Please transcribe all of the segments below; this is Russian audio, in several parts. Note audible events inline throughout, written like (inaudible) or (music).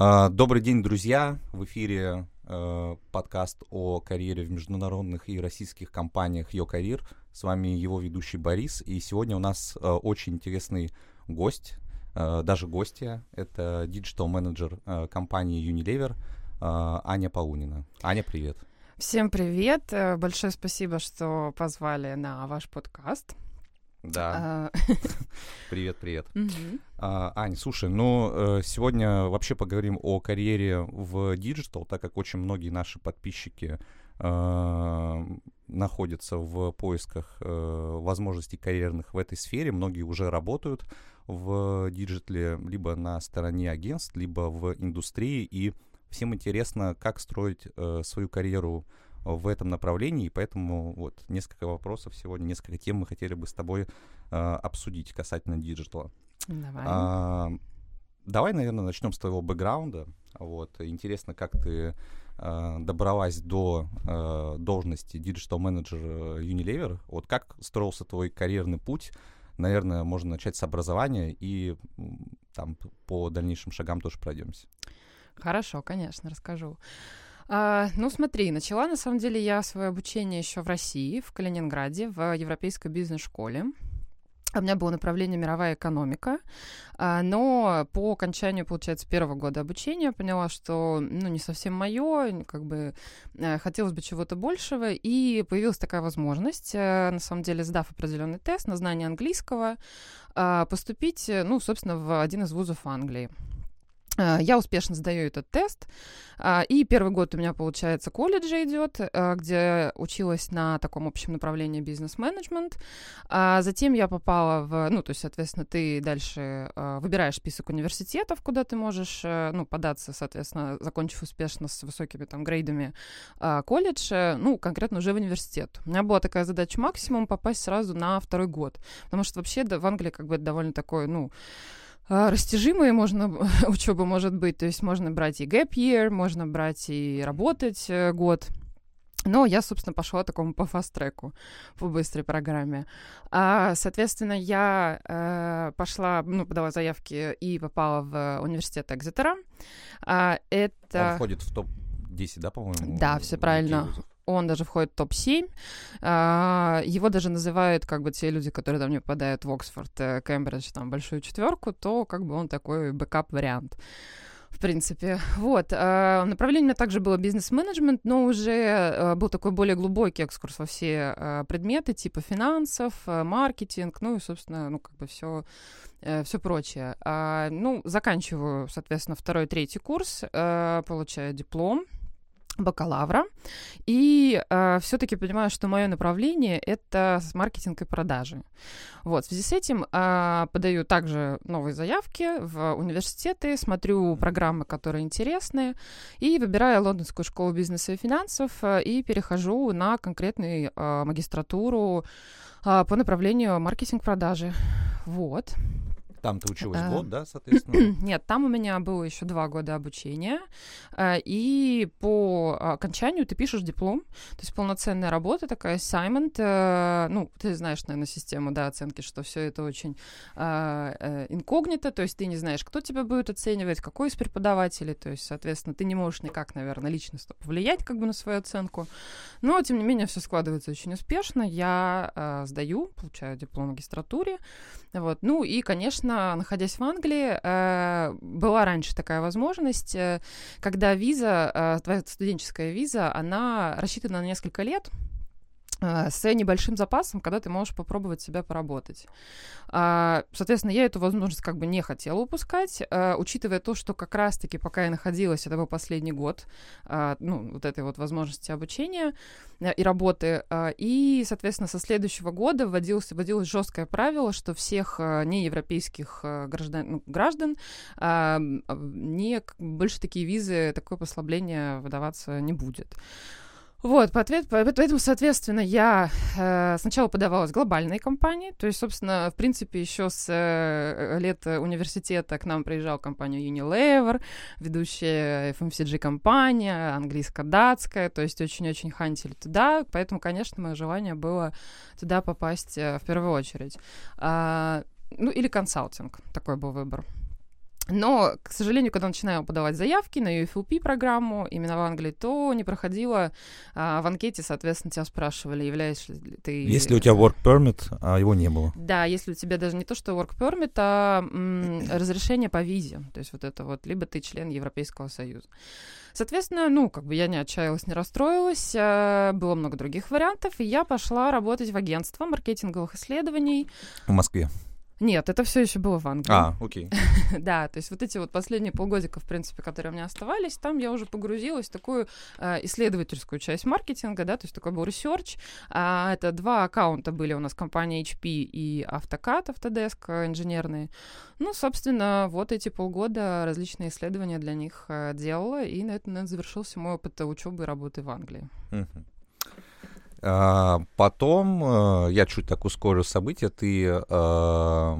А, добрый день, друзья! В эфире э, подкаст о карьере в международных и российских компаниях «Your Career». С вами его ведущий Борис. И сегодня у нас э, очень интересный гость, э, даже гостья. Это digital-менеджер компании Unilever Аня Паунина. Аня, привет! Всем привет! Большое спасибо, что позвали на ваш подкаст. Да. А. (laughs) Привет, привет. А, Ань, слушай, ну сегодня вообще поговорим о карьере в digital, так как очень многие наши подписчики а, находятся в поисках э, возможностей карьерных в этой сфере. Многие уже работают в диджитале либо на стороне агентств, либо в индустрии. И всем интересно, как строить э, свою карьеру в этом направлении, и поэтому вот несколько вопросов сегодня, несколько тем мы хотели бы с тобой э, обсудить касательно диджитала. Давай. А, давай, наверное, начнем с твоего бэкграунда. Вот, интересно, как ты э, добралась до э, должности digital менеджера Unilever. Вот как строился твой карьерный путь? Наверное, можно начать с образования и там по дальнейшим шагам тоже пройдемся. Хорошо, конечно, расскажу. А, ну, смотри, начала на самом деле я свое обучение еще в России, в Калининграде, в Европейской бизнес-школе. У меня было направление мировая экономика, а, но по окончанию, получается, первого года обучения поняла, что, ну, не совсем мое, как бы э, хотелось бы чего-то большего, и появилась такая возможность, э, на самом деле, сдав определенный тест на знание английского, а, поступить, э, ну, собственно, в один из вузов Англии. А, я успешно сдаю этот тест, а, и первый год у меня, получается, колледж идет, а, где училась на таком общем направлении бизнес-менеджмент. Затем я попала в, ну, то есть, соответственно, ты дальше выбираешь список университетов, куда ты можешь, э, ну, податься, соответственно, закончив успешно с высокими там грейдами колледж, э, ну, конкретно уже в университет. У меня была такая задача максимум попасть сразу на второй год, потому что вообще в Англии как бы довольно такой, ну, а, растяжимые можно (laughs) учеба может быть, то есть можно брать и gap year, можно брать и работать э, год. Но я, собственно, пошла такому по фаст-треку, по быстрой программе. А, соответственно, я э, пошла, ну, подала заявки и попала в университет Экзетера. А, это... Он входит в топ-10, да, по-моему? Да, все правильно он даже входит в топ-7. А, его даже называют, как бы, те люди, которые там не попадают в Оксфорд, э, Кембридж, там, большую четверку, то, как бы, он такой бэкап-вариант в принципе. Вот. А, направление также было бизнес-менеджмент, но уже а, был такой более глубокий экскурс во все а, предметы, типа финансов, маркетинг, ну и, собственно, ну, как бы все э, все прочее. ну, заканчиваю, соответственно, второй, третий курс, получаю диплом, бакалавра. И э, все-таки понимаю, что мое направление это маркетинг и продажи. Вот, в связи с этим э, подаю также новые заявки в университеты, смотрю программы, которые интересны, и выбираю Лондонскую школу бизнеса и финансов э, и перехожу на конкретную э, магистратуру э, по направлению маркетинг-продажи. Вот. Там ты училась а, год, да, соответственно? (clears throat) Нет, там у меня было еще два года обучения, а, и по окончанию ты пишешь диплом, то есть полноценная работа такая, assignment, э, ну, ты знаешь, наверное, систему, да, оценки, что все это очень э, инкогнито, то есть ты не знаешь, кто тебя будет оценивать, какой из преподавателей, то есть, соответственно, ты не можешь никак, наверное, личностно повлиять как бы на свою оценку, но, тем не менее, все складывается очень успешно, я сдаю, получаю диплом в магистратуре, вот, ну и, конечно, конечно, находясь в Англии, э, была раньше такая возможность, э, когда виза, э, твоя студенческая виза, она рассчитана на несколько лет, с небольшим запасом, когда ты можешь попробовать себя поработать. А, соответственно, я эту возможность как бы не хотела упускать, э, учитывая то, что как раз-таки, пока я находилась, это был последний год, а, ну, вот этой вот возможности обучения э, и работы, а, и, соответственно, со следующего года вводилось, вводилось жесткое правило, что всех неевропейских граждан, ну, граждан не, больше такие визы, такое послабление выдаваться не будет. Вот, поэтому, соответственно, я э, сначала подавалась глобальной компании, то есть, собственно, в принципе, еще с э, лет университета к нам приезжала компания Unilever, ведущая FMCG-компания, английско-датская, то есть очень-очень хантили туда, поэтому, конечно, мое желание было туда попасть э, в первую очередь. А, ну, или консалтинг, такой был выбор. Но, к сожалению, когда начинаю подавать заявки на UFLP программу именно в Англии, то не проходила а, в анкете, соответственно, тебя спрашивали, являешься ли ты... Если у тебя work permit, а его не было. Да, если у тебя даже не то, что work permit, а м, (clears throat) разрешение по визе. То есть вот это вот, либо ты член Европейского Союза. Соответственно, ну, как бы я не отчаялась, не расстроилась, а, было много других вариантов, и я пошла работать в агентство маркетинговых исследований. В Москве. Нет, это все еще было в Англии. А, окей. (laughs) да, то есть вот эти вот последние полгодика, в принципе, которые у меня оставались, там я уже погрузилась в такую э, исследовательскую часть маркетинга, да, то есть такой был research. А, это два аккаунта были у нас компания HP и AutoCAD, Autodesk э, инженерные. Ну, собственно, вот эти полгода различные исследования для них э, делала, и на этом, наверное, завершился мой опыт учебы и работы в Англии. Uh-huh. А, потом, э, я чуть так ускорю события, ты а,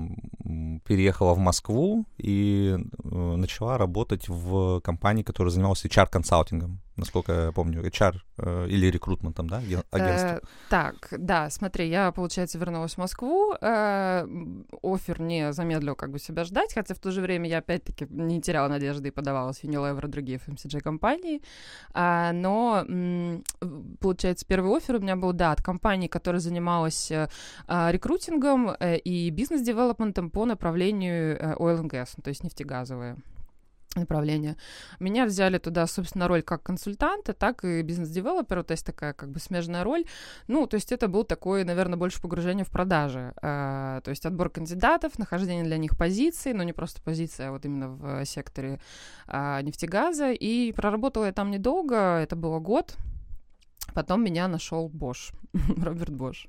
переехала в Москву и э, начала работать в компании, которая занималась HR-консалтингом насколько я помню, HR э, или рекрутментом, да, агентство? Э, так, да, смотри, я, получается, вернулась в Москву, э, офер не замедлил как бы себя ждать, хотя в то же время я опять-таки не теряла надежды и подавалась в Unilever и другие FMCG-компании, э, но, м, получается, первый офер у меня был, да, от компании, которая занималась э, а, рекрутингом э, и бизнес-девелопментом по направлению э, oil and gas, ну, то есть нефтегазовые направление. Меня взяли туда, собственно, роль как консультанта, так и бизнес-девелопера, то есть такая как бы смежная роль. Ну, то есть это был такое, наверное, больше погружение в продажи. Э, то есть отбор кандидатов, нахождение для них позиций, но не просто позиция, а вот именно в секторе э, нефтегаза. И проработала я там недолго, это было год. Потом меня нашел Бош, (laughs) Роберт Бош.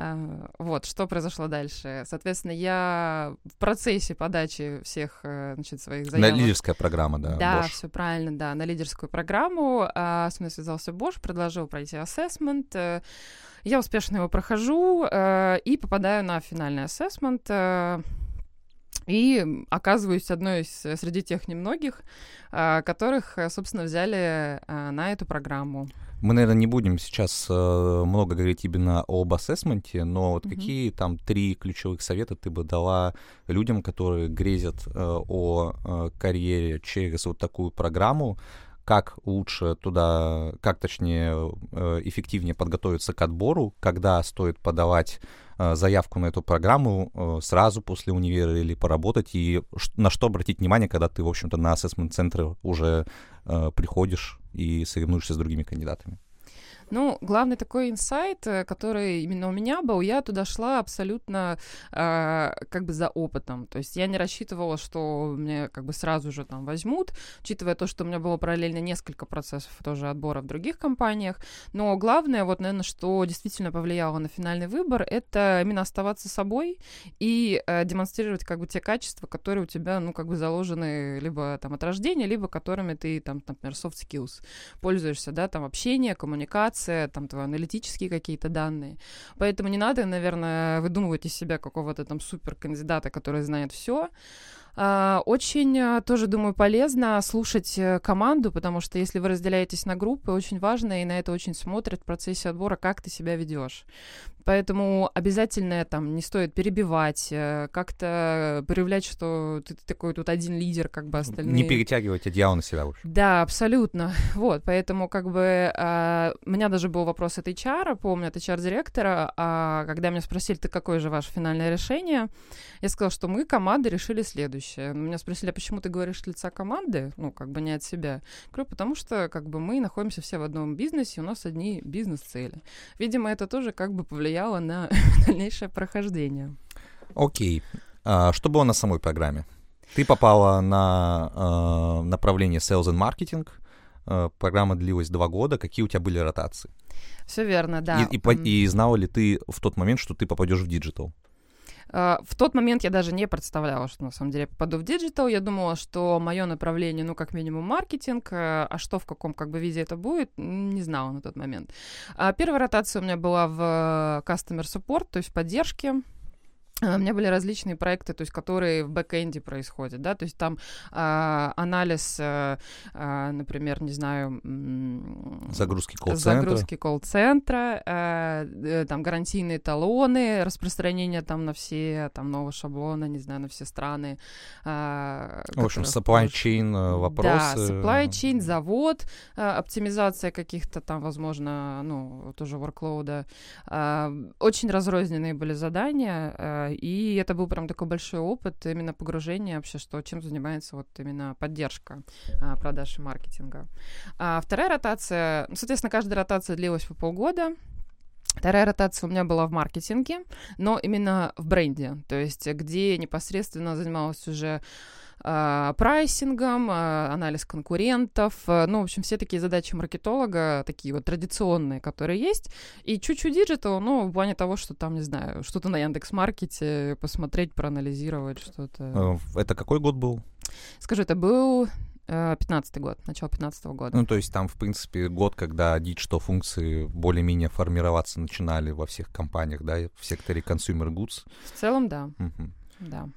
А, вот, что произошло дальше. Соответственно, я в процессе подачи всех э, значит, своих заявок... На лидерская программа, да? Да, все правильно, да, на лидерскую программу. А, с мной связался Бош, предложил пройти ассессмент. Э, я успешно его прохожу э, и попадаю на финальный ассессмент. И оказываюсь одной из среди тех немногих, которых, собственно, взяли на эту программу. Мы, наверное, не будем сейчас э, много говорить именно об ассессменте, но вот mm-hmm. какие там три ключевых совета ты бы дала людям, которые грезят э, о э, карьере через вот такую программу, как лучше туда, как точнее э, эффективнее подготовиться к отбору, когда стоит подавать э, заявку на эту программу э, сразу после универа или поработать, и на что обратить внимание, когда ты, в общем-то, на ассессмент-центры уже приходишь и соревнуешься с другими кандидатами. Ну, главный такой инсайт, э, который именно у меня был, я туда шла абсолютно э, как бы за опытом. То есть я не рассчитывала, что мне как бы сразу же там возьмут, учитывая то, что у меня было параллельно несколько процессов тоже отбора в других компаниях. Но главное, вот, наверное, что действительно повлияло на финальный выбор, это именно оставаться собой и э, демонстрировать как бы те качества, которые у тебя, ну, как бы заложены либо там от рождения, либо которыми ты там, например, soft skills пользуешься, да, там общение, коммуникация, информация, там твои аналитические какие-то данные. Поэтому не надо, наверное, выдумывать из себя какого-то там супер кандидата, который знает все. А, очень а, тоже, думаю, полезно слушать э, команду, потому что если вы разделяетесь на группы, очень важно, и на это очень смотрят в процессе отбора, как ты себя ведешь. Поэтому обязательно там не стоит перебивать, э, как-то проявлять, что ты такой тут один лидер, как бы остальные. Не перетягивать одеяло на себя уж. Да, абсолютно. (laughs) Вот, поэтому как бы а, у меня даже был вопрос от HR, помню, от HR-директора, а, когда меня спросили, ты какое же ваше финальное решение, я сказала, что мы, команда, решили следующее следующее. Меня спросили, а почему ты говоришь лица команды? Ну, как бы не от себя. Говорю, потому что как бы мы находимся все в одном бизнесе, у нас одни бизнес-цели. Видимо, это тоже как бы повлияло на (laughs) дальнейшее прохождение. Окей. А, что было на самой программе? Ты попала на э, направление Sales and Marketing. Э, программа длилась два года. Какие у тебя были ротации? Все верно, да. И, и, и знала ли ты в тот момент, что ты попадешь в digital? А, в тот момент я даже не представляла, что на самом деле попаду в digital. Я думала, что мое направление, ну, как минимум, маркетинг, э, а что в каком как бы виде это будет, не знала на тот момент. А первая ротация у меня была в э, customer support, то есть в поддержке у меня были различные проекты, то есть, которые в бэкэнде происходят, да, то есть там э, анализ, э, э, например, не знаю... Загрузки колл-центра. Загрузки колл-центра, э, там гарантийные талоны, распространение там на все, там новые шаблоны, не знаю, на все страны. Э, в общем, supply chain вопросы. Да, supply chain, завод, э, оптимизация каких-то там, возможно, ну, тоже workload. Э, очень разрозненные были задания, и это был прям такой большой опыт именно погружения вообще, что чем занимается вот именно поддержка а, продаж и маркетинга. А вторая ротация, ну, соответственно, каждая ротация длилась по полгода. Вторая ротация у меня была в маркетинге, но именно в бренде, то есть где непосредственно занималась уже прайсингом, э, анализ конкурентов, э, ну, в общем, все такие задачи маркетолога, такие вот традиционные, которые есть, и чуть-чуть digital, ну, в плане того, что там, не знаю, что-то на Яндекс.Маркете посмотреть, проанализировать что-то. Это какой год был? Скажу, это был 15 год, начало 15 года. Ну, то есть там, в принципе, год, когда digital-функции более-менее формироваться начинали во всех компаниях, да, в секторе consumer goods. В целом, да. Угу. Да.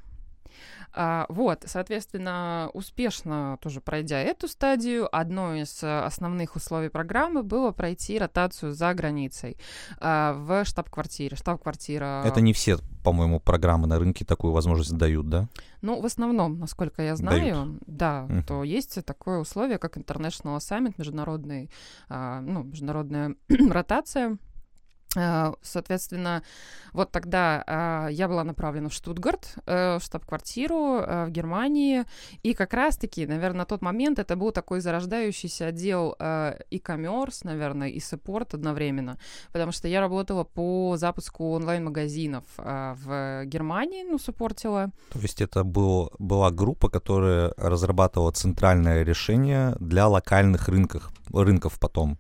А, вот, соответственно, успешно тоже пройдя эту стадию, одно из э, основных условий программы было пройти ротацию за границей а, в штаб-квартире. Штаб-квартира... Это не все, по-моему, программы на рынке такую возможность дают, да? Ну, в основном, насколько я знаю, дают. да, uh-huh. то есть такое условие, как International Summit, международный, а, ну, международная (clears throat) ротация соответственно, вот тогда э, я была направлена в Штутгарт, э, в штаб-квартиру э, в Германии, и как раз-таки, наверное, на тот момент это был такой зарождающийся отдел э, e-commerce, наверное, и support одновременно, потому что я работала по запуску онлайн-магазинов э, в Германии, ну, суппортила. То есть это был, была группа, которая разрабатывала центральное решение для локальных рынков, рынков потом?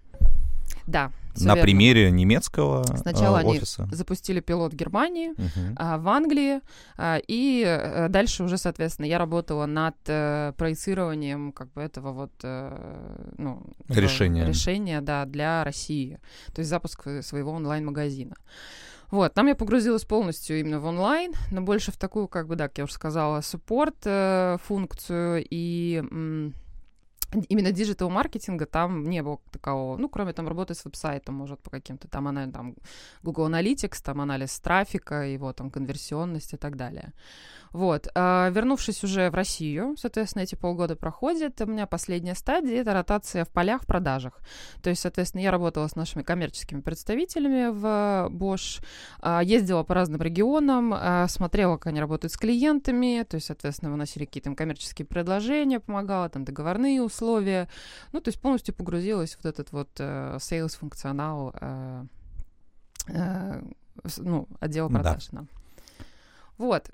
Да, на верно. примере немецкого Сначала э, офиса. они запустили пилот в Германии, угу. а, в Англии, а, и а, дальше уже, соответственно, я работала над а, проецированием как бы этого вот а, ну, решения. решения да, для России, то есть запуск своего онлайн-магазина. Вот, там я погрузилась полностью именно в онлайн, но больше в такую, как бы, да, как я уже сказала, support э, функцию и м- именно digital маркетинга там не было такового. Ну, кроме там работы с веб-сайтом, может, по каким-то там, анализ, там Google Analytics, там анализ трафика, его там конверсионность и так далее. Вот. А, вернувшись уже в Россию, соответственно, эти полгода проходят, у меня последняя стадия — это ротация в полях в продажах. То есть, соответственно, я работала с нашими коммерческими представителями в Bosch, а, ездила по разным регионам, а, смотрела, как они работают с клиентами, то есть, соответственно, выносили какие-то коммерческие предложения, помогала, там, договорные условия. Ну, то есть полностью погрузилась в вот этот вот uh, sales-функционал uh, uh, ну, отдела продаж. Да. Вот.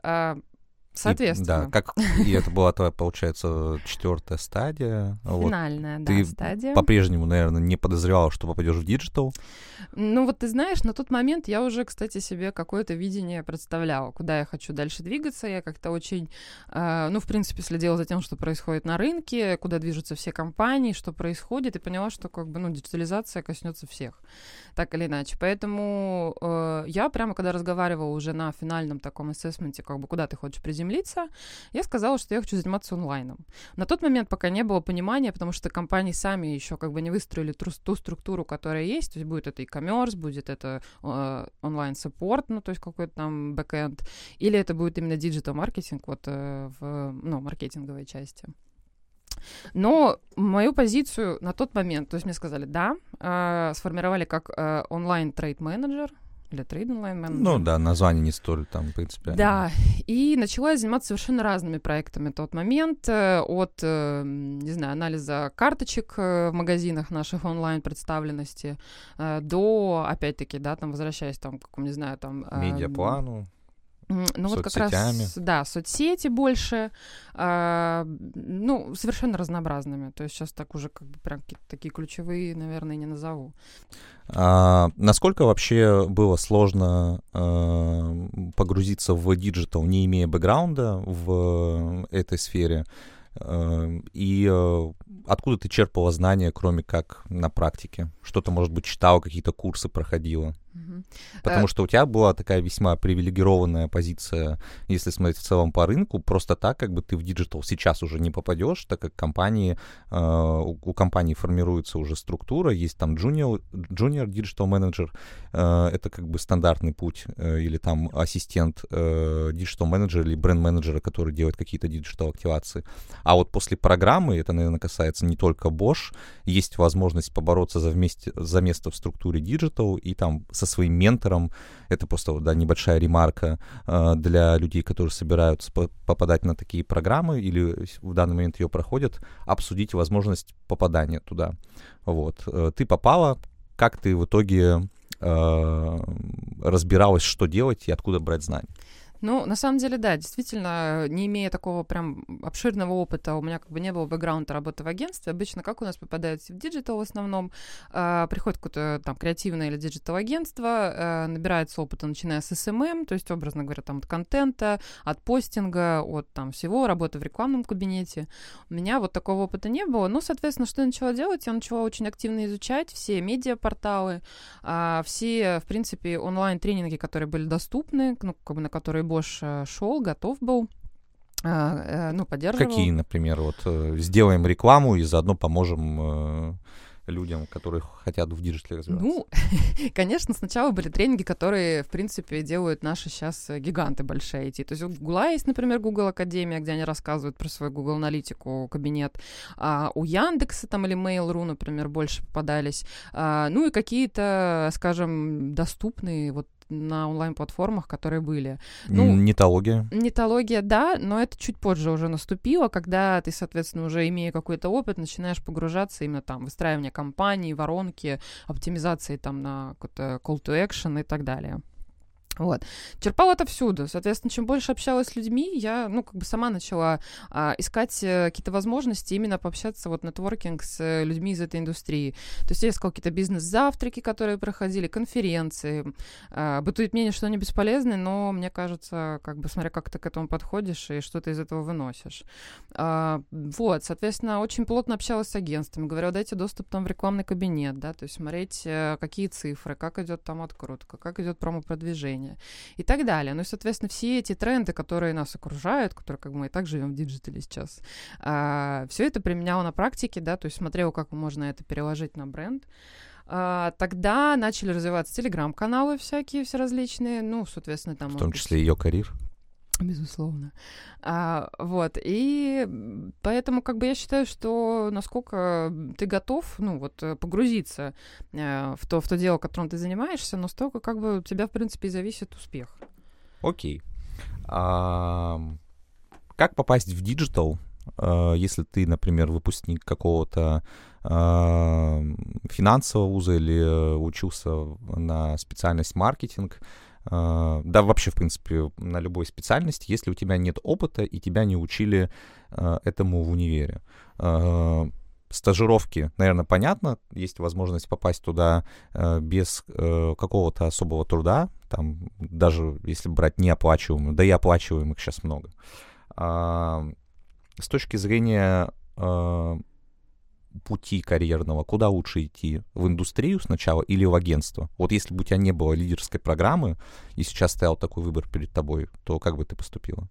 Соответственно. И, да, как и это была твоя, получается, четвертая стадия. Финальная, вот. да, ты стадия. По-прежнему, наверное, не подозревала, что попадешь в digital. Ну вот ты знаешь, на тот момент я уже, кстати, себе какое-то видение представляла, куда я хочу дальше двигаться. Я как-то очень, э, ну, в принципе, следила за тем, что происходит на рынке, куда движутся все компании, что происходит, и поняла, что как бы, ну, диджитализация коснется всех, так или иначе. Поэтому э, я прямо, когда разговаривала уже на финальном таком assessment е, как бы, куда ты хочешь приземлиться, я сказала, что я хочу заниматься онлайном. На тот момент пока не было понимания, потому что компании сами еще как бы не выстроили ту, ту структуру, которая есть, то есть будет это e-commerce, будет это э, онлайн-support, ну, то есть какой-то там backend, или это будет именно digital-маркетинг вот э, в, ну, маркетинговой части. Но мою позицию на тот момент, то есть мне сказали, да, э, сформировали как э, онлайн-trade-менеджер, или trade онлайн менеджер. Ну да, название не столь там принципиально. Да, и начала я заниматься совершенно разными проектами тот момент, э, от, э, не знаю, анализа карточек э, в магазинах наших онлайн представленности до, опять-таки, да, там возвращаясь там, к, не знаю, там... Медиаплану. Ну вот как раз, да, соцсети больше, э, ну, совершенно разнообразными. То есть сейчас так уже как бы прям такие ключевые, наверное, не назову. А, насколько вообще было сложно э, погрузиться в digital, не имея бэкграунда в этой сфере? Э, и откуда ты черпала знания, кроме как на практике? Что-то, может быть, читала, какие-то курсы проходила? Потому uh, что у тебя была такая весьма привилегированная позиция, если смотреть в целом по рынку, просто так, как бы ты в digital сейчас уже не попадешь, так как компании, uh, у, у компании формируется уже структура, есть там junior, junior digital manager, это как бы стандартный путь, uh, или там ассистент uh, digital manager или бренд менеджера, который делает какие-то digital активации. А вот после программы, это, наверное, касается не только Bosch, есть возможность побороться за, вместе, за место в структуре Digital и там со своим ментором, это просто да, небольшая ремарка э, для людей, которые собираются по попадать на такие программы или в данный момент ее проходят, обсудить возможность попадания туда. Вот. Э, ты попала, как ты в итоге э, разбиралась, что делать и откуда брать знания? Ну, на самом деле, да, действительно, не имея такого прям обширного опыта, у меня как бы не было бэкграунда работы в агентстве. Обычно как у нас попадают в digital в основном, э, приходит какое-то там креативное или digital агентство, э, набирается опыта, начиная с SMM, то есть, образно говоря, там от контента, от постинга, от там всего, работы в рекламном кабинете. У меня вот такого опыта не было. Ну, соответственно, что я начала делать? Я начала очень активно изучать все медиапорталы, э, все, в принципе, онлайн-тренинги, которые были доступны, ну, как бы на которые Bosch э, шел, готов был а, э, ну, поддерживал. Какие, например, вот э, сделаем рекламу и заодно поможем людям, которые хотят в digital е развиваться? Ну, (laughs) конечно, сначала были тренинги, которые, в принципе, делают наши сейчас гиганты большие IT. То есть у Гугла есть, например, Google Академия, где они рассказывают про свой Google Аналитику кабинет. А у Яндекса там или Mail.ru, например, больше попадались. А, ну и какие-то, скажем, доступные вот на онлайн-платформах, которые были. Ну, Нетология. Нетология, да, но это чуть позже уже наступило, когда ты, соответственно, уже имея какой-то опыт, начинаешь погружаться именно там выстраивание кампаний, воронки, оптимизации там на какой-то call to action и так далее. Вот. Черпала отовсюду. Соответственно, чем больше общалась с людьми, я, ну, как бы сама начала а, искать а, какие-то возможности именно пообщаться, вот, нетворкинг с а, людьми из этой индустрии. То есть я искала какие-то бизнес-завтраки, которые проходили, конференции. А, бытует мнение, что они бесполезны, но мне кажется, как бы, смотря как ты к этому подходишь и что ты из этого выносишь. А, вот, соответственно, очень плотно общалась с агентствами. Говорю, дайте доступ там в рекламный кабинет, да, то есть смотреть, а, какие цифры, как идет там открутка, как идет промо-продвижение образования и так далее. Ну и, соответственно, все эти тренды, которые нас окружают, которые как бы мы и так живем в диджитале сейчас, а, все это применяла на практике, да, то есть смотрела, как можно это переложить на бренд. А, тогда начали развиваться телеграм-каналы всякие, все различные, ну, соответственно, там... В том числе e-Career. (clears throat) Безусловно. А, вот, и поэтому как бы я считаю, что насколько ты готов, ну, вот, э, погрузиться э, в, то, в то дело, которым ты занимаешься, настолько как бы у тебя, в принципе, и зависит успех. Окей. А, как попасть в диджитал, а, если ты, например, выпускник какого-то финансового вуза или э, учился на специальность маркетинг, да, вообще, в принципе, на любой специальности, если у тебя нет опыта и тебя не учили а, этому в универе. А, стажировки, наверное, понятно, есть возможность попасть туда без э, какого-то особого труда, там, даже если брать неоплачиваемых, да и оплачиваемых сейчас много. С точки зрения пути карьерного, куда лучше идти? В индустрию сначала или в агентство? Вот если бы у тебя не было лидерской программы, и сейчас стоял такой выбор перед тобой, то как бы ты поступила?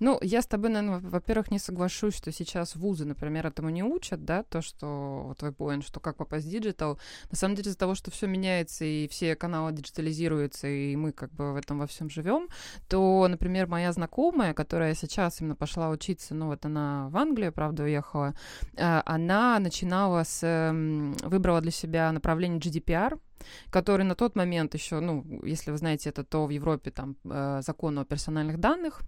Ну, я с тобой, наверное, во-первых, не соглашусь, что сейчас вузы, например, этому не учат, да, то, что твой point, что как попасть в диджитал. На самом деле, из-за того, что все меняется и все каналы диджитализируются, и мы как бы в этом во всем живем, то, например, моя знакомая, которая сейчас именно пошла учиться, ну, вот она в Англию, правда, уехала, э, она начинала с, выбрала для себя направление GDPR, который на тот момент еще, ну, если вы знаете это, то в Европе там э, закон о персональных данных,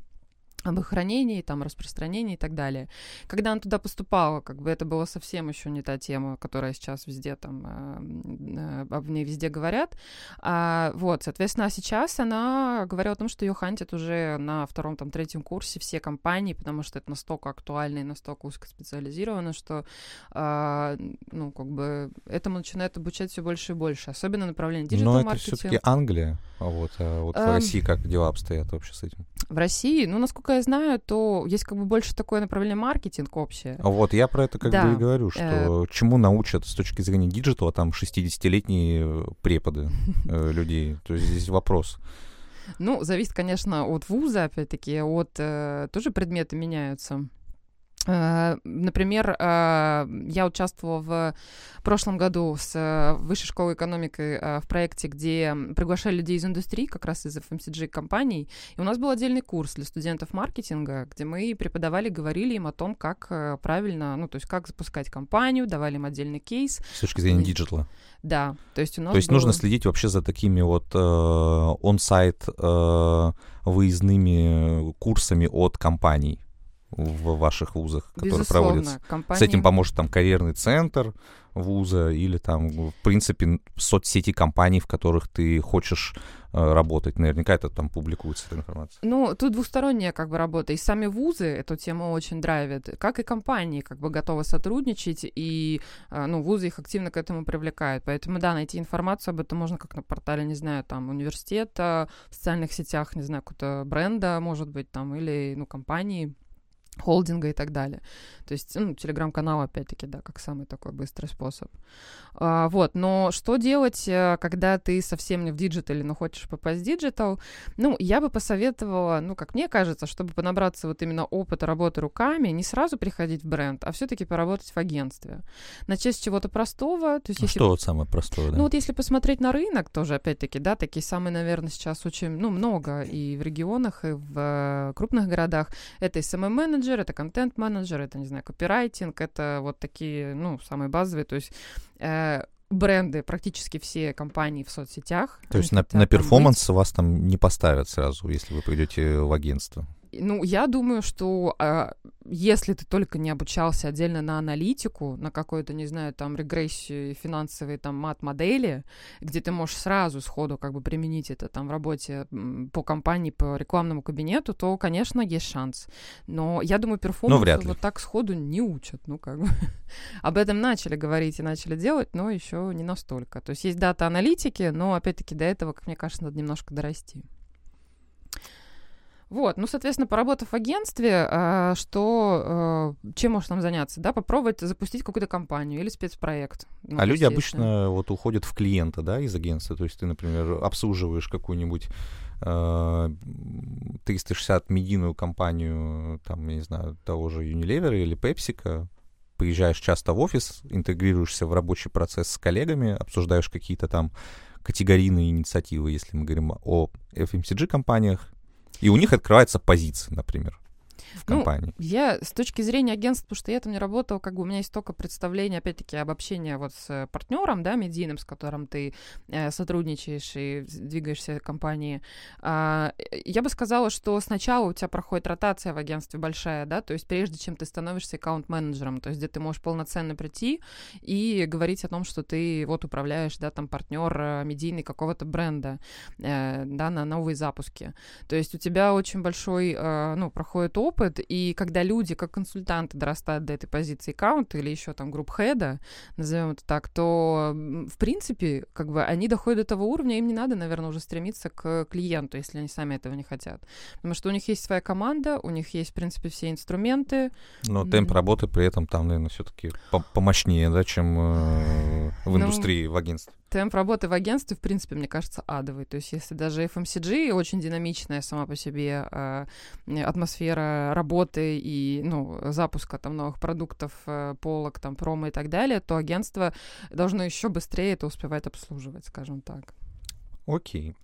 об их хранении, там, распространении и так далее. Когда она туда поступала, как бы это было совсем еще не та тема, которая сейчас везде там, э, об ней везде говорят. А, вот, соответственно, а сейчас она говорила о том, что ее хантят уже на втором, там, третьем курсе все компании, потому что это настолько актуально и настолько узкоспециализировано, что, а, ну, как бы этому начинают обучать все больше и больше, особенно направление диджитал Но это все-таки Англия, а вот, а вот в эм... России как дела обстоят вообще с этим? В России, ну, насколько насколько я знаю, то есть как бы больше такое направление маркетинг общее. Вот, я про это как да. бы и говорю, что э... чему научат с точки зрения диджитала там 60-летние преподы э, (laughs) людей. То есть здесь вопрос. Ну, зависит, конечно, от вуза, опять-таки, от... Э, тоже предметы меняются. Э, например, э, я участвовала в прошлом году с э, Высшей школой экономики в проекте, где приглашали людей из индустрии, как раз из FMCG компаний. И у нас был отдельный курс для студентов маркетинга, где мы преподавали, говорили им о том, как правильно, ну, то есть как запускать кампанию, давали им отдельный кейс. С точки зрения диджитала. Да, то есть у нас То есть было... нужно следить вообще за такими вот э, on-site э, выездными курсами от компаний в ваших вузах, которые проводятся. Компания... С этим поможет там карьерный центр вуза или там, в принципе, соцсети компаний, в которых ты хочешь э, работать. Наверняка это там публикуется, эта информация. Ну, тут двусторонняя как бы работа. И сами вузы эту тему очень драйвят, как и компании как бы готовы сотрудничать, и, э, ну, вузы их активно к этому привлекают. Поэтому, да, найти информацию об этом можно как на портале, не знаю, там, университета, в социальных сетях, не знаю, какого-то бренда, может быть, там, или, ну, компании холдинга и так далее. То есть, ну, телеграм-канал, опять-таки, да, как самый такой быстрый способ. А, вот, но что делать, э, когда ты совсем не в диджитале, но хочешь попасть в диджитал? Ну, я бы посоветовала, ну, как мне кажется, чтобы понабраться вот именно опыта работы руками, не сразу приходить в бренд, а все-таки поработать в агентстве. Начать с чего-то простого. То есть, а если... Что вот самое простое, да? Ну, вот если посмотреть на рынок тоже, опять-таки, да, такие самые, наверное, сейчас очень, ну, много и в регионах, и в э, крупных городах. Это SMM-менеджер, это контент-менеджер, это, не знаю, копирайтинг, это вот такие, ну, самые базовые, то есть э, бренды, практически все компании в соцсетях. То есть на, на перформанс быть. вас там не поставят сразу, если вы придете в агентство? Ну, я думаю, что э, если ты только не обучался отдельно на аналитику, на какой-то, не знаю, там, регрессию финансовые, там, мат-модели, где ты можешь сразу сходу как бы применить это там в работе по компании, по рекламному кабинету, то, конечно, есть шанс. Но я думаю, перформанс вот так сходу не учат. Ну, как бы. (laughs) Об этом начали говорить и начали делать, но еще не настолько. То есть есть дата аналитики, но, опять-таки, до этого, как мне кажется, надо немножко дорасти. Вот, ну, соответственно, поработав в агентстве, э, что, э, чем можешь там заняться, да, попробовать запустить какую-то компанию или спецпроект. Ну, а люди обычно вот уходят в клиента, да, из агентства, то есть ты, например, обслуживаешь какую-нибудь э, 360 медийную компанию, там, я не знаю, того же Unilever или PepsiCo, приезжаешь часто в офис, интегрируешься в рабочий процесс с коллегами, обсуждаешь какие-то там категорийные инициативы, если мы говорим о FMCG-компаниях, и у них открывается позиция, например в ну, компании? Ну, я с точки зрения агентства, потому что я там не работала, как бы у меня есть только представление, опять-таки, об общении вот с партнером, да, медийным, с которым ты э, сотрудничаешь и двигаешься в компании. А, я бы сказала, что сначала у тебя проходит ротация в агентстве большая, да, то есть прежде чем ты становишься аккаунт-менеджером, то есть где ты можешь полноценно прийти и говорить о том, что ты вот управляешь, да, там партнер э, медийный какого-то бренда, э, да, на новые запуски. То есть у тебя очень большой, э, ну, проходит опыт, опыт, и когда люди, как консультанты, дорастают до этой позиции аккаунта или еще там групп хеда, назовем это так, то, в принципе, как бы они доходят до того уровня, им не надо, наверное, уже стремиться к клиенту, если они сами этого не хотят. Потому что у них есть своя команда, у них есть, в принципе, все инструменты. Но темп работы при этом там, наверное, все-таки помощнее, да, чем э, в ну, индустрии, ну, в агентстве. Темп работы в агентстве, в принципе, мне кажется, адовый. То есть, если даже FMCG очень динамичная сама по себе э, атмосфера работы и ну, запуска там новых продуктов, э, полок, там, промо и так далее, то агентство должно еще быстрее это успевать обслуживать, скажем так. Окей.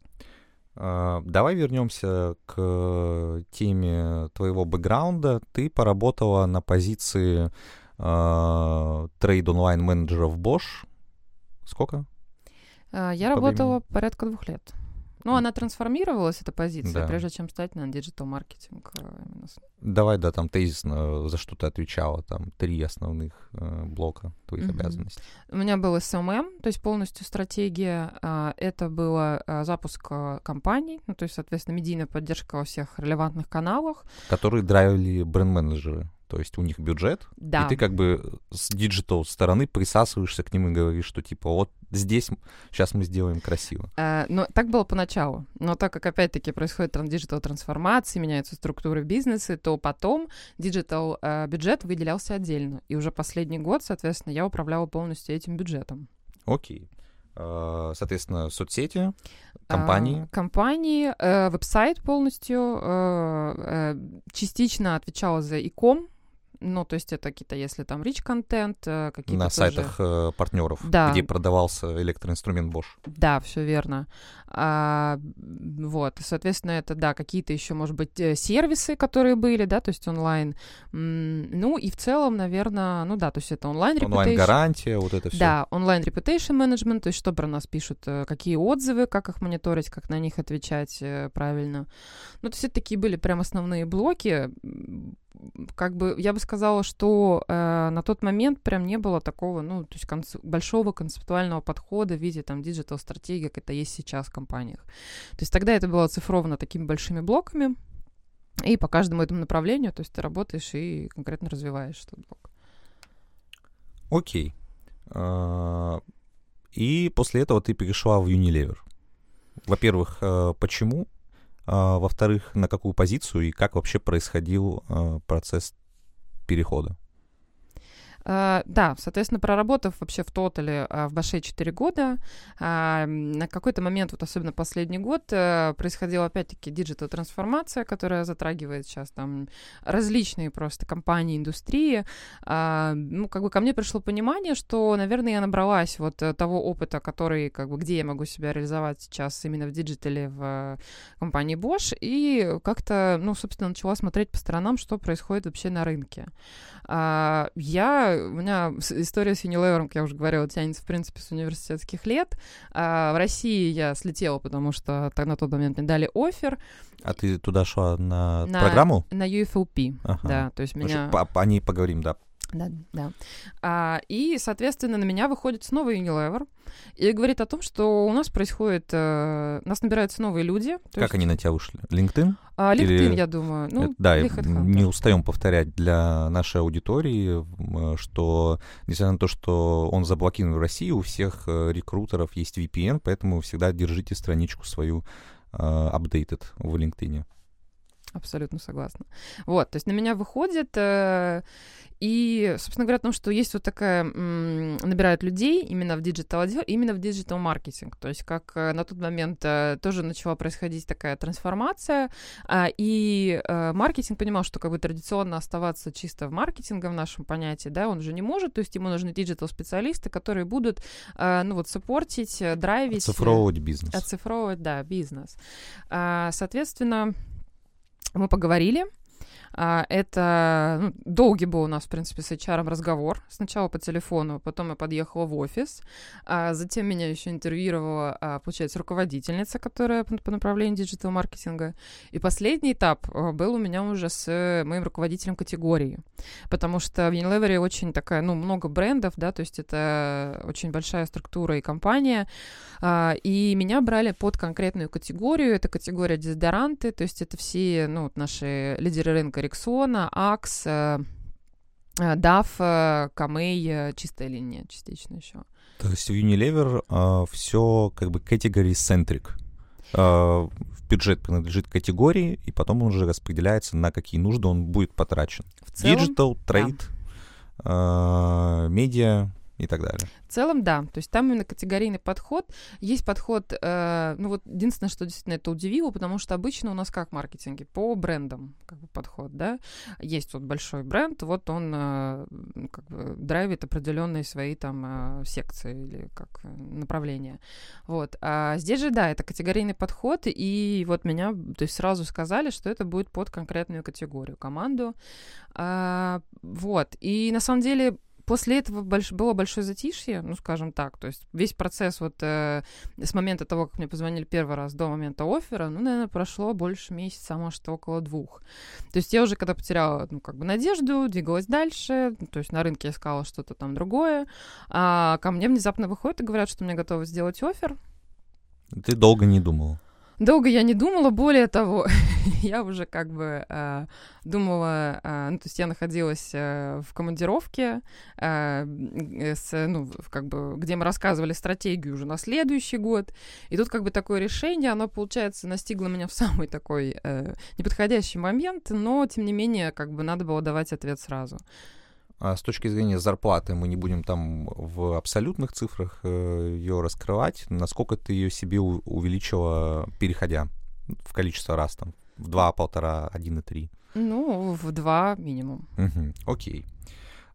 Э, давай вернемся к теме твоего бэкграунда. Ты поработала на позиции э, trade online менеджера в Bosch. Сколько? А, я работала времени? порядка двух лет. Ну, она трансформировалась, эта позиция, да. прежде чем стать на диджитал-маркетинг. Э, Давай, да, там тезисно, за что ты отвечала, там три основных э, блока твоих mm-hmm. обязанностей. У меня был SMM, то есть полностью стратегия. Э, это было э, запуск э, кампаний, ну, то есть, соответственно, медийная поддержка во всех релевантных каналах. Которые драйвили бренд-менеджеры То есть у них бюджет, Да. и ты как бы с диджитал стороны присасываешься к ним и говоришь, что типа вот здесь сейчас мы сделаем красиво. Э, Но так было поначалу. Но так как, опять-таки, происходит диджитал трансформации, меняются структуры бизнеса, то потом диджитал э, бюджет выделялся отдельно. И уже последний год, соответственно, я управляла полностью этим бюджетом. Окей. Э, Соответственно, соцсети, кампании. А, кампании, э, веб-сайт полностью, э, э, частично отвечала за e-com, ну, то есть это какие-то, если там rich контент, э, какие-то на тоже- сайтах э, партнеров, Да. где продавался электроинструмент Bosch. Да, все верно. А, вот, соответственно, это, да, какие-то еще, может быть, э, сервисы, которые были, да, то есть онлайн. Ну, и в целом, наверное, ну да, то есть это онлайн reputation. Онлайн-гарантия, вот это все. Да, онлайн reputation management, то есть что про нас пишут, э, какие отзывы, как их мониторить, как на них отвечать правильно. Ну, то есть это такие были прям основные блоки. Как бы я бы сказала, что э, на тот момент прям не было такого, ну, то есть конце- большого концептуального подхода в виде там диджитал-стратегии, как это есть сейчас в компаниях. То есть тогда это было оцифровано такими большими блоками, и по каждому этому направлению, то есть ты работаешь и конкретно развиваешь этот блок. Окей. А, И после этого ты перешла в Unilever. Во-первых, э, почему? А, Во-вторых, на какую позицию и как вообще происходил э, процесс перехода? А, Да, соответственно, проработав вообще в тотале а, в Баше 4 года, а, на какой-то момент, вот особенно последний год, э, происходила опять-таки диджитал-трансформация, которая затрагивает сейчас там различные просто компании, индустрии. А, Ну, как бы ко мне пришло понимание, что, наверное, я набралась вот э, того опыта, который, как бы, где я могу себя реализовать сейчас именно в диджитале в э, компании Bosch, и как-то, ну, собственно, начала смотреть по сторонам, что происходит вообще на рынке. А, я, у меня история с Unilever, как я уже говорила, тянется, в принципе, с университетских лет. А, в России я слетела, потому что на тот момент мне дали оффер А ты туда шла на, На- программу? на UFLP. Ага. Да, то есть меня... по- по- О ней поговорим, да. Да, да. А, и, соответственно, на меня выходит снова Unilever и говорит о том, что у нас происходит... э, нас набираются новые люди. как есть, они на тебя вышли? LinkedIn? а, LinkedIn, или- я думаю. Ну, да, не устаем повторять для нашей аудитории, м, что несмотря на то, что он заблокирован в России, у всех э, рекрутеров есть VPN, поэтому всегда держите страничку свою э, updated в LinkedIn. Абсолютно согласна. Вот, то есть на меня выходит, э, и, собственно говоря, о том, что есть вот такая, м, набирают людей именно в диджитал именно в диджитал маркетинг. То есть как э, на тот момент э, тоже начала происходить такая трансформация, а, и э, маркетинг понимал, что как бы традиционно оставаться чисто в маркетинге в нашем понятии, да, он же не может, то есть ему нужны диджитал специалисты, которые будут, э, ну вот, саппортить, э, драйвить. э, Оцифровывать бизнес. Оцифровывать, да, бизнес. А, Соответственно, мы поговорили. А, Это ну, долгий был у нас, в принципе, с HR разговор. Сначала по телефону, потом я подъехала в офис. А затем меня еще интервьюировала, а, получается, руководительница, которая по направлению диджитал-маркетинга. И последний этап был у меня уже с моим руководителем категории. Потому что в Unilever очень такая, ну, много брендов, да, то есть это очень большая структура и компания. И меня брали под конкретную категорию. Это категория дезодоранты, то есть это все ну, наши лидеры рынка Rexona, Axe, э, э, э, Camay, э, чистая линия частично еще. То есть в Unilever все как бы category-centric. Э, бюджет принадлежит категории, и потом он уже распределяется, на какие нужды он будет потрачен. В целом, Digital, трейд, э, медиа и так далее. В целом, да. То есть там именно категорийный подход. Есть подход, э, ну вот единственное, что действительно это удивило, потому что обычно у нас как в маркетинге? По брендам как бы подход, да. Есть вот большой бренд, вот он э, как бы драйвит определенные свои там э, секции или как э, направления. Вот. А здесь же, да, это категорийный подход, и вот меня, то есть сразу сказали, что это будет под конкретную категорию, команду. А, вот. И на самом деле После этого больш... было большое затишье, ну, скажем так. То есть весь процесс вот э, с момента того, как мне позвонили первый раз до момента оффера, ну, наверное, прошло больше месяца, а может, около двух. То есть я уже когда потеряла, ну, как бы надежду, двигалась дальше, то есть на рынке искала что-то там другое, а ко мне внезапно выходят и говорят, что мне готовы сделать офер. Ты долго не думал. Долго я не думала, более того, (laughs) я уже как бы э, думала, э, ну, то есть я находилась э, в командировке, э, с, ну, как бы, где мы рассказывали стратегию уже на следующий год, и тут как бы такое решение, оно, получается, настигло меня в самый такой э, неподходящий момент, но, тем не менее, как бы надо было давать ответ сразу. А с точки зрения зарплаты мы не будем там в абсолютных цифрах э, ее раскрывать. Насколько ты ее себе увеличила, переходя в количество раз там? В два, полтора, один и три? Ну, в два минимум. Угу, окей.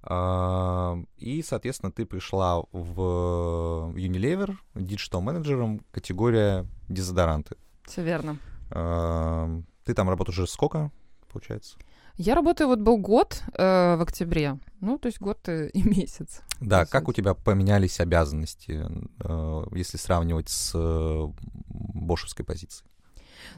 А, и, соответственно, ты пришла в Unilever диджитал менеджером, категория дезодоранты. Все верно. А, ты там работаешь уже сколько, получается? Я работаю, вот был год э, в октябре, ну, то есть год и (laughs) месяц. Да, как у тебя поменялись обязанности, э, если сравнивать с э, бошевской позицией?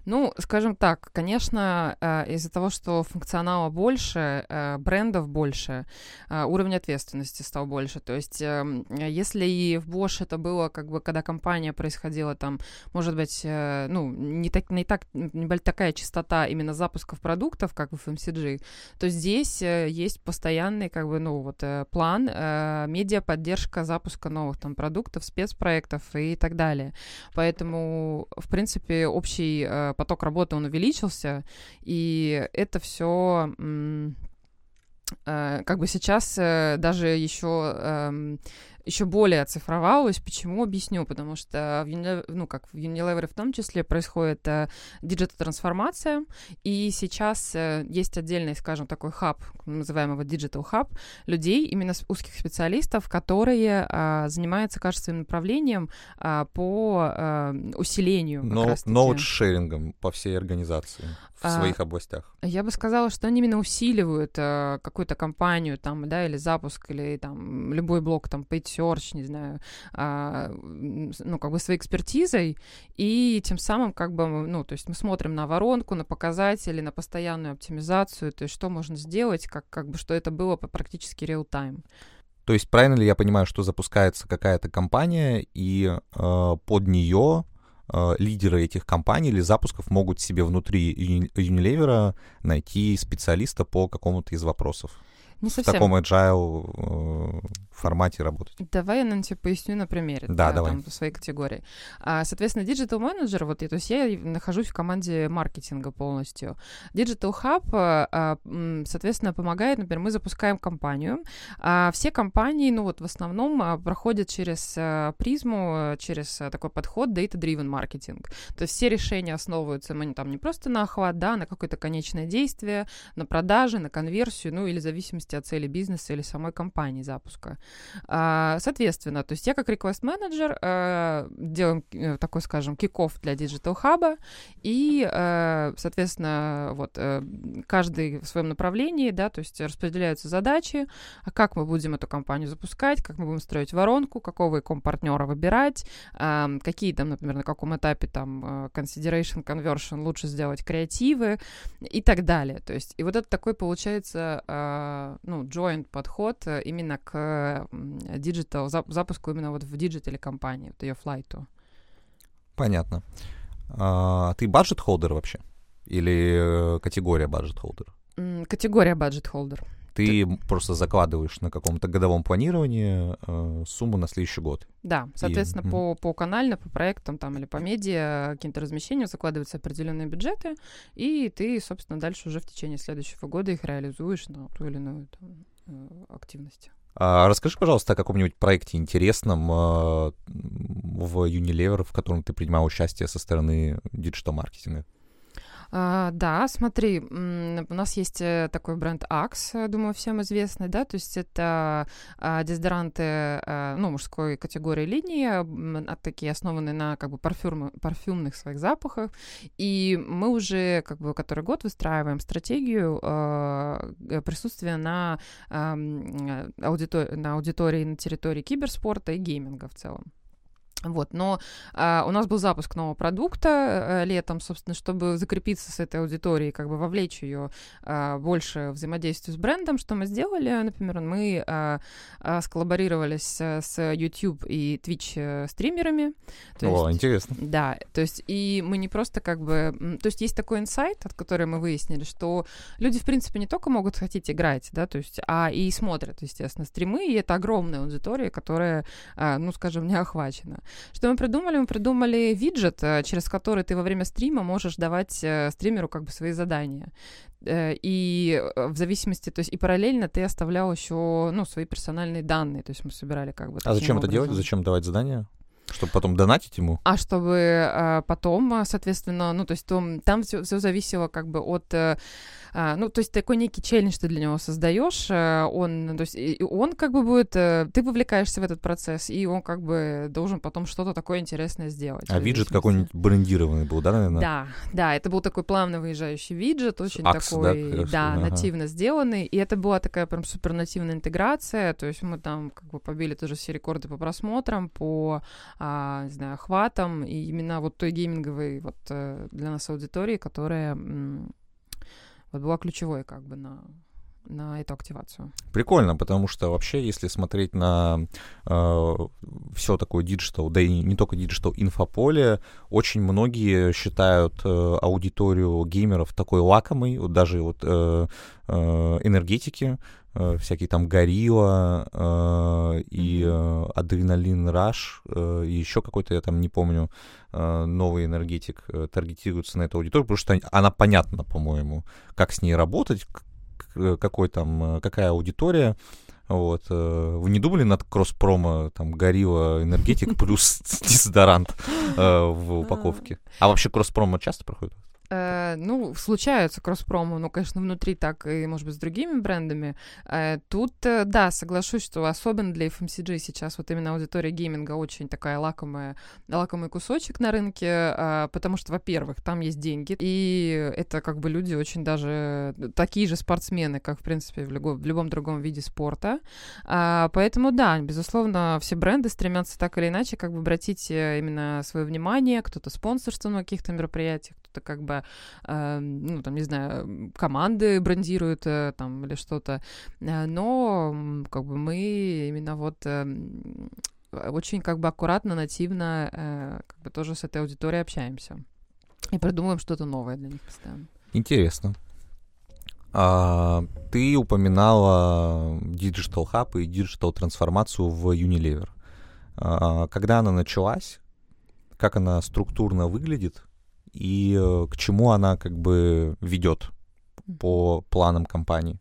Ну, скажем так, конечно, э, из-за того, что функционала больше, э, брендов больше, э, уровень ответственности стал больше. То есть, эм, если и в Bosch это было, как бы, когда компания происходила там, может быть, ну, не, так, не, так, не такая частота именно запусков продуктов, как в FMCG, то здесь есть постоянный, как бы, ну, вот план, медиа-поддержка запуска новых там продуктов, спецпроектов и так далее. Поэтому, в принципе, общий поток работы, он увеличился, и это все э, как бы сейчас э, даже еще эм, еще более оцифровалось. Почему? Объясню. Потому что в Unilever, ну, как в Unilever в том числе происходит э, диджитал-трансформация, и сейчас э, есть отдельный, скажем, такой хаб, его диджитал хаб, людей, именно узких специалистов, которые э, занимаются качественным направлением э, по э, усилению. Ноут-шерингом по всей организации в а, своих областях. Я бы сказала, что они именно усиливают э, какую-то компанию там, да, или запуск, или там любой блок там пойти search, не знаю, а, ну, как бы своей экспертизой, и тем самым, как бы, ну, то есть мы смотрим на воронку, на показатели, на постоянную оптимизацию, то есть что можно сделать, как, как бы, что это было по практически реал-тайм. То есть правильно ли я понимаю, что запускается какая-то компания, и э, под нее э, лидеры этих компаний или запусков могут себе внутри Unilever найти специалиста по какому-то из вопросов? Не совсем. В таком agile э, формате работать. Давай я, наверное, тебе поясню на примере. Да, да давай. Там, своей категории. А, соответственно, Digital Manager, вот, то есть я нахожусь в команде маркетинга полностью. Digital Hub, а, соответственно, помогает, например, мы запускаем компанию, а все компании, ну вот в основном а, проходят через а, призму, через такой подход data-driven маркетинг. То есть все решения основываются мы там не просто на охват, да, на какое-то конечное действие, на продажи, на конверсию, ну или в зависимости от цели бизнеса или самой компании запуска. А, соответственно, то есть я как request-менеджер э, делаем э, такой, скажем, киков для Digital Hub, и, э, соответственно, вот каждый в своем направлении, да, то есть распределяются задачи, а как мы будем эту компанию запускать, как мы будем строить воронку, какого e-com-партнера выбирать, какие там, например, на каком этапе там consideration, conversion лучше сделать креативы и так далее. То есть, и вот это такой получается, ну, joint подход именно к диджитал, запуску именно вот в диджитале компании, вот ее флайту. Понятно. А, ты budget holder вообще? Или э, категория budget holder? Категория budget holder. Ты, ты просто закладываешь на каком-то годовом планировании э, сумму на следующий год. Да, соответственно, и... по, по канально, по проектам там или по медиа, каким-то размещениям закладываются определенные бюджеты, и ты, собственно, дальше уже в течение следующего года их реализуешь на ту или иную там, э, активность. А расскажи, пожалуйста, о каком-нибудь проекте интересном э, в Unilever, в котором ты принимал участие со стороны диджитал-маркетинга. А, да, смотри, у нас есть э, такой бренд Axe, думаю, всем известный, да, то есть это а, дезодоранты, а, ну, мужской категории линии, такие основанные на как бы парфюм, парфюмных своих запахах, и мы уже как бы который год выстраиваем стратегию э, присутствия на, аудитор... на аудитории на территории киберспорта и гейминга в целом. Вот, но а, у нас был запуск нового продукта а, летом, собственно, чтобы закрепиться с этой аудиторией, как бы вовлечь ее а, больше взаимодействию с брендом, что мы сделали, например, мы а, а, сколлаборировались с YouTube и Twitch э, стримерами. О, есть, интересно. Да, то есть и мы не просто как бы, то есть есть такой инсайт, от которого мы выяснили, что люди в принципе не только могут хотеть играть, да, то есть, а и смотрят, естественно, стримы, и это огромная аудитория, которая, а, ну, скажем, не охвачена. Что мы придумали? Мы придумали виджет, э, через который ты во время стрима можешь давать э, стримеру как бы свои задания. Э, и в зависимости, то есть и параллельно ты оставлял еще, ну, свои персональные данные, то есть мы собирали как бы. А зачем образом. это делать? Зачем давать задания? Чтобы потом донатить ему? А чтобы э, потом, соответственно, ну, то есть там, там все, все зависело как бы от... Э, ну, то есть такой некий челлендж ты для него создаешь, э, он, то есть он как бы будет, э, ты вовлекаешься в этот процесс, и он как бы должен потом что-то такое интересное сделать. А виджет какой-нибудь брендированный был, да, наверное? Да, да, это был такой плавно выезжающий виджет, очень Акс, такой, да, да ага. нативно сделанный, и это была такая прям супер нативная интеграция, то есть мы там как бы побили тоже все рекорды по просмотрам, по, а, не знаю, охватам, и именно вот той гейминговой вот э, для нас аудитории, которая вот была ключевой как бы на на эту активацию. Прикольно, потому что вообще, если смотреть на э, все такое диджитал, да и не только диджитал, инфополе, очень многие считают э, аудиторию геймеров такой лакомой, вот даже вот э, э, энергетики, всякие там Gorilla э, и э, Adrenaline Rush, э, и еще какой-то, я там не помню, э, новый энергетик э, таргетируется на эту аудиторию, потому что она понятна, по-моему, как с ней работать, Э, какой там, э, какая аудитория. Вот. Э, вы не думали над кросс-промо, там, горилла, энергетик (laughs) плюс дезодорант в упаковке? А вообще кросс-промо часто проходит? Э, ну, случаются кросс-промо, ну, конечно, внутри так и, может быть, с другими брендами. Э, тут, э, да, соглашусь, что особенно для FMCG сейчас вот именно аудитория гейминга очень такая лакомая, лакомый кусочек на рынке, э, потому что, во-первых, там есть деньги, и это как бы люди очень даже такие же спортсмены, как, в принципе, в, любом, в любом другом виде спорта. Э, поэтому, да, безусловно, все бренды стремятся так или иначе как бы обратить э, именно свое внимание, кто-то спонсорство на каких-то мероприятиях, кто-то как бы, э, ну, там, не знаю, команды брендируют э, там или что-то, э, но как бы мы именно вот очень как бы аккуратно, нативно как бы тоже с этой аудиторией общаемся и придумываем что-то новое для них постоянно. Интересно. А, ты упоминала Digital Hub и Digital трансформацию в Unilever. А, когда она началась, как она структурно выглядит, и э, к чему она как бы ведет по планам компании?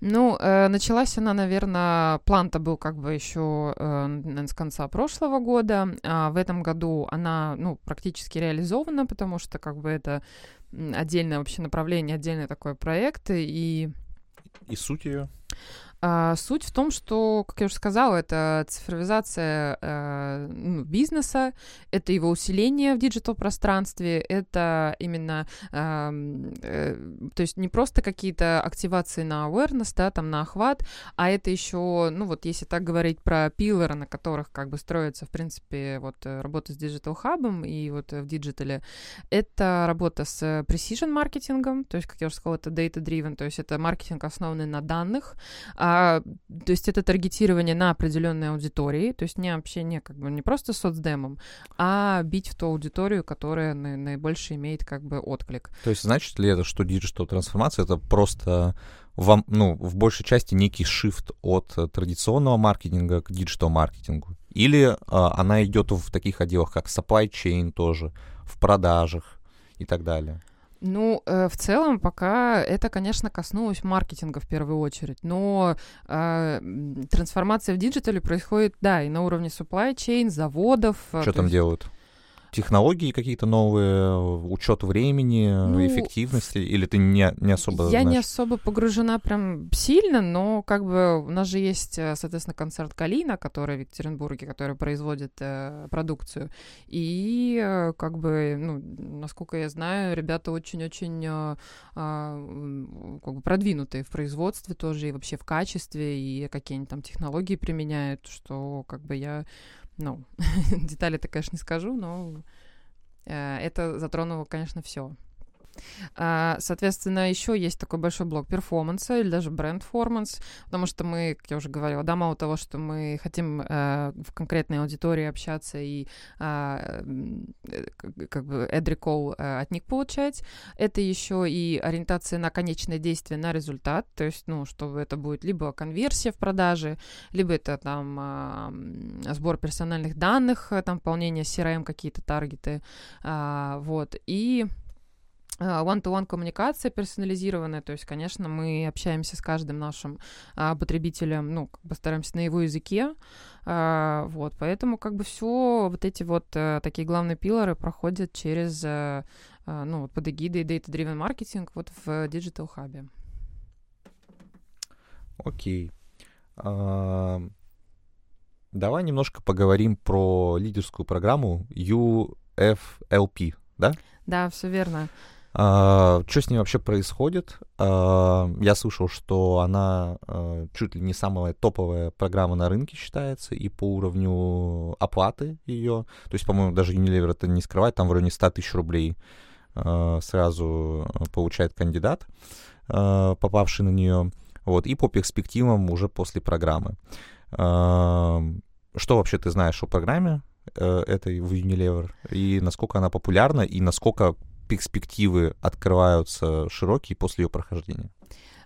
Ну, э, началась она, наверное, план-то был как бы еще э, с конца прошлого года. А в этом году она, ну, практически реализована, потому что как бы это отдельное вообще направление, отдельный такой проект. И, и суть ее? А, суть в том, что, как я уже сказала, это цифровизация э, ну, бизнеса, это его усиление в диджитал-пространстве, это именно, э, э, то есть не просто какие-то активации на awareness, да, там на охват, а это еще, ну вот если так говорить про pillar ы, на которых как бы строится, в принципе, вот э, работа с диджитал-хабом и вот в диджитале, это работа с precision маркетингом, то есть, как я уже сказала, это data-driven, то есть это маркетинг, основанный на данных, а, то есть это таргетирование на определенной аудитории, то есть не общение как бы не просто соцдемом, а бить в ту аудиторию, которая на, наибольше имеет как бы отклик. То есть значит ли это, что диджитал трансформация это просто вам, ну, в большей части некий shift от традиционного маркетинга к диджитал-маркетингу? Или а, она идет в таких отделах, как supply chain тоже, в продажах и так далее? Ну, э, в целом, пока это, конечно, коснулось маркетинга в первую очередь, но э, трансформация в диджитале происходит, да, и на уровне supply chain, заводов. Э, Что там есть... делают? Технологии какие-то новые, учет времени, ну, эффективности, или ты не, не особо Я знаешь? не особо погружена прям сильно, но как бы у нас же есть, э, соответственно, концерт Калина, который в Екатеринбурге, который производит э, продукцию, и э, как бы, ну, насколько я знаю, ребята очень-очень э, э, как бы продвинутые в производстве тоже, и вообще в качестве, и какие-нибудь там технологии применяют, что как бы я ну, (laughs) детали-то, конечно, не скажу, но э, это затронуло, конечно, все. А, соответственно, еще есть такой большой блок перформанса или даже бренд-форманс, потому что мы, как я уже говорила, да, мало того, что мы хотим э, в конкретной аудитории общаться и а, э, как бы эдрикол э, от них получать, это еще и ориентация на конечное действие, на результат, то есть, ну, чтобы это будет либо конверсия в продаже, либо это там э, сбор персональных данных, там выполнение CRM какие-то таргеты, э, вот, и а, one-to-one коммуникация персонализированная, то есть, конечно, мы общаемся с каждым нашим а, потребителем, ну, как бы стараемся на его языке, а, вот, поэтому как бы все вот эти вот а, такие главные пилоры проходят через, а, а, ну, под эгидой Data-Driven Marketing вот в Digital Hub. Окей. Okay. Давай немножко поговорим про лидерскую программу UFLP, да? Да, все верно. Uh, что с ней вообще происходит? Uh, я слышал, что она uh, чуть ли не самая топовая программа на рынке считается, и по уровню оплаты ее, то есть, по-моему, даже Unilever это не скрывает, там в районе 100 тысяч рублей сразу получает кандидат, попавший на нее, вот, и по перспективам уже после программы. Что вообще ты знаешь о программе э, этой в Unilever, и насколько она популярна, и насколько перспективы открываются широкие после ее прохождения?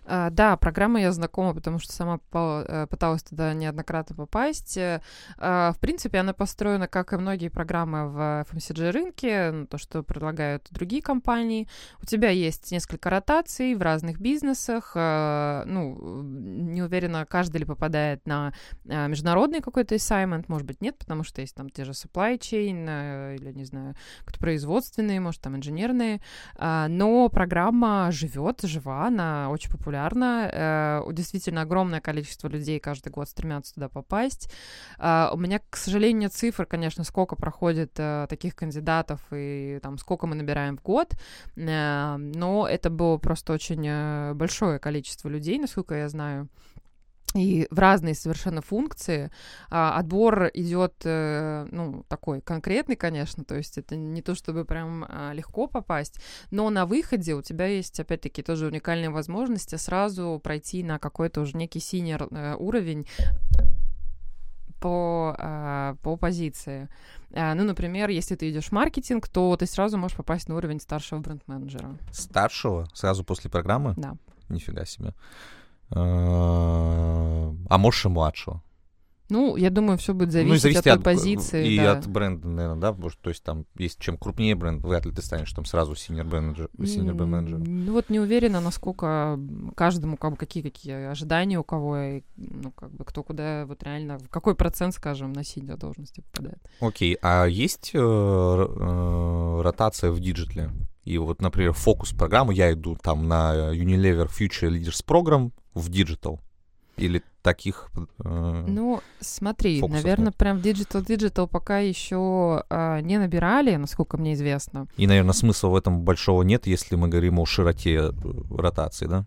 Uh, да, программа я знакома, потому что сама э, пыталась туда неоднократно попасть. Uh, в принципе, она построена, как и многие программы в FMCG рынке, ну, то, что предлагают другие компании. У тебя есть несколько ротаций в разных бизнесах. Uh, ну, не уверена, каждый ли попадает на международный какой-то assignment, может быть, нет, потому что есть там те же supply chain или, не знаю, кто производственные, может, там инженерные. Но программа живет, жива, она очень популярна популярна. Э, действительно, огромное количество людей каждый год стремятся туда попасть. Э, у меня, к сожалению, цифр, конечно, сколько проходит э, таких кандидатов и там сколько мы набираем в год, но это было просто очень большое количество людей, насколько я знаю и в разные совершенно функции. А, отбор идет, э, ну, такой конкретный, конечно, то есть это не то, чтобы прям а, легко попасть, но на выходе у тебя есть, опять-таки, тоже уникальные возможности сразу пройти на какой-то уже некий синер э, уровень по, а, по позиции. А, ну, например, если ты идешь в маркетинг, то ты сразу можешь попасть на уровень старшего бренд-менеджера. Старшего? Сразу после программы? Да. Нифига себе. Э, а можешь и младшего. Ну, я думаю, все будет зависеть, ну, зависеть от, от позиции. И да. от бренда, наверное, да, потому что то есть там есть чем крупнее бренд, вряд ли ты станешь там сразу senior менеджер, senior менеджер. Ну вот не уверена, насколько каждому как бы какие какие ожидания у кого и ну как бы кто куда вот реально в какой процент, скажем, на senior должности попадает. Окей, а есть э, э, ротация в диджитле? И вот, например, фокус-программы, я иду там на Unilever Future Leaders Program в Digital. Или таких э, Ну, смотри, наверное, нет. прям Digital пока еще э, не набирали, насколько мне известно. И, наверное, смысла в этом большого нет, если мы говорим о широте э, ротации, да?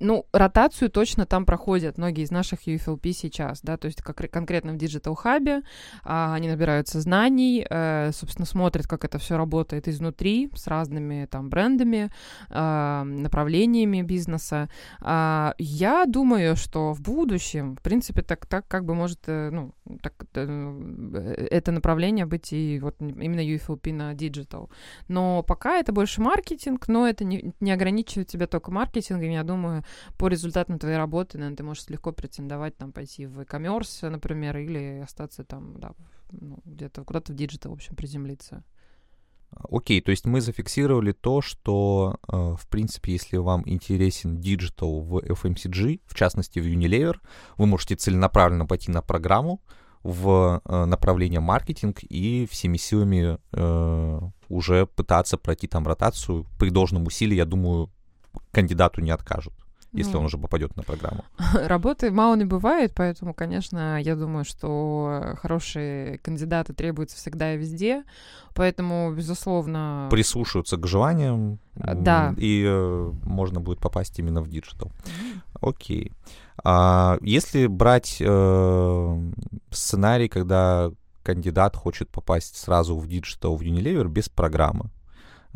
Ну, ротацию точно там проходят многие из наших UFLP сейчас, да, то есть как конкретно в Digital Hub а, они набираются знаний, э, собственно, смотрят, как это все работает изнутри с разными там брендами, э, направлениями бизнеса. А, я думаю, что в будущем, в принципе, так, так как бы может, э, ну, так, э, это направление быть и вот именно UFLP на Digital. Но пока это больше маркетинг, но это не, не ограничивает тебя только маркетингом, я думаю, думаю, по результатам твоей работы, наверное, ты можешь легко претендовать, там, пойти в e-commerce, например, или остаться там, да, ну, где-то куда-то в digital, в общем, приземлиться. Окей, okay, то есть мы зафиксировали то, что, э, в принципе, если вам интересен digital в FMCG, в частности в Unilever, вы можете целенаправленно пойти на программу в э, направление маркетинг и всеми силами э, уже пытаться пройти там ротацию. При должном усилии, я думаю, кандидату не откажут если ну, он уже попадет на программу. (laughs) Работы мало не бывает, поэтому, конечно, я думаю, что хорошие кандидаты требуются всегда и везде, поэтому, безусловно... Прислушиваются к желаниям, а, да. и э, можно будет попасть именно в digital. Окей. А если брать э, сценарий, когда кандидат хочет попасть сразу в digital, в Unilever без программы.